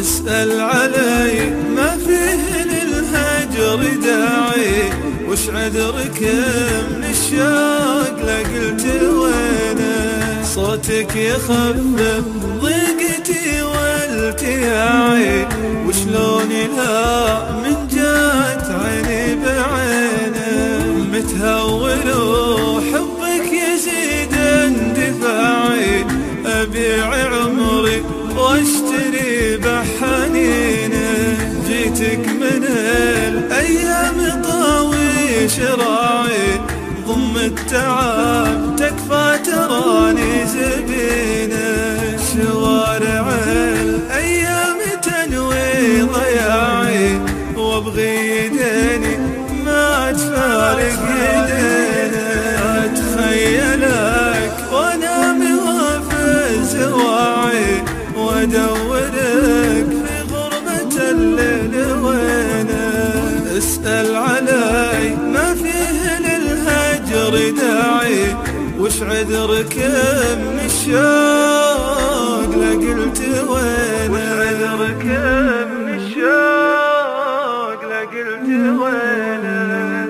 اسأل علي ما فيه للهجر داعي. وش عذرك من الشوق لقلت وينه؟ صوتك يخفف ضيقتي والتياعي. وشلوني لا من جات عيني بعينه؟ متهور وحبك واشتري بحنينه جيتك من الأيام طاوي شراعي ضم التعب تكفى تراني زبينه شوارع الأيام تنوي ضياعي وابغي يديني ما تفارق يدينا وادورك في غربة الليل وينه؟ اسأل علي ما فيه للهجر داعي. وش عذرك من الشوق؟ لقلت وينه؟ وش عذرك من الشوق؟ لقلت وينه؟